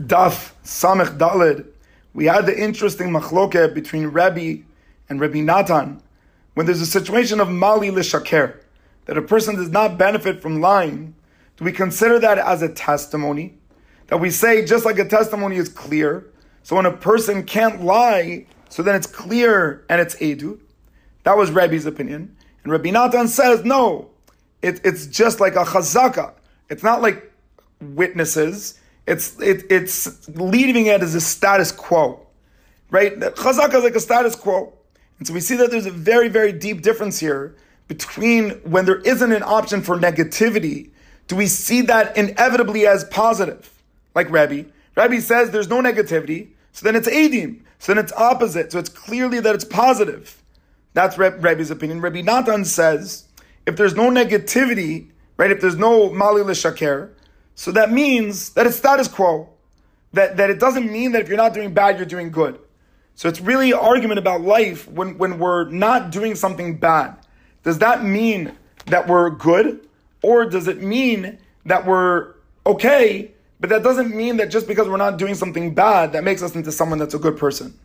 Daf Samech Dalid, we had the interesting machloke between Rabbi and Rabbi Natan when there's a situation of Mali Lishaker, that a person does not benefit from lying. Do we consider that as a testimony? That we say just like a testimony is clear, so when a person can't lie, so then it's clear and it's Edu. That was Rabbi's opinion. And Rabbi Natan says, no, it, it's just like a chazaka. It's not like witnesses. It's it, it's leaving it as a status quo, right? Chazaka is like a status quo, and so we see that there's a very very deep difference here between when there isn't an option for negativity. Do we see that inevitably as positive, like Rabbi? Rabbi says there's no negativity, so then it's adim, so then it's opposite, so it's clearly that it's positive. That's Rabbi's opinion. Rabbi Natan says if there's no negativity, right? If there's no mali l'shaker, so that means that it's status quo. That, that it doesn't mean that if you're not doing bad, you're doing good. So it's really an argument about life when, when we're not doing something bad. Does that mean that we're good? Or does it mean that we're okay, but that doesn't mean that just because we're not doing something bad, that makes us into someone that's a good person?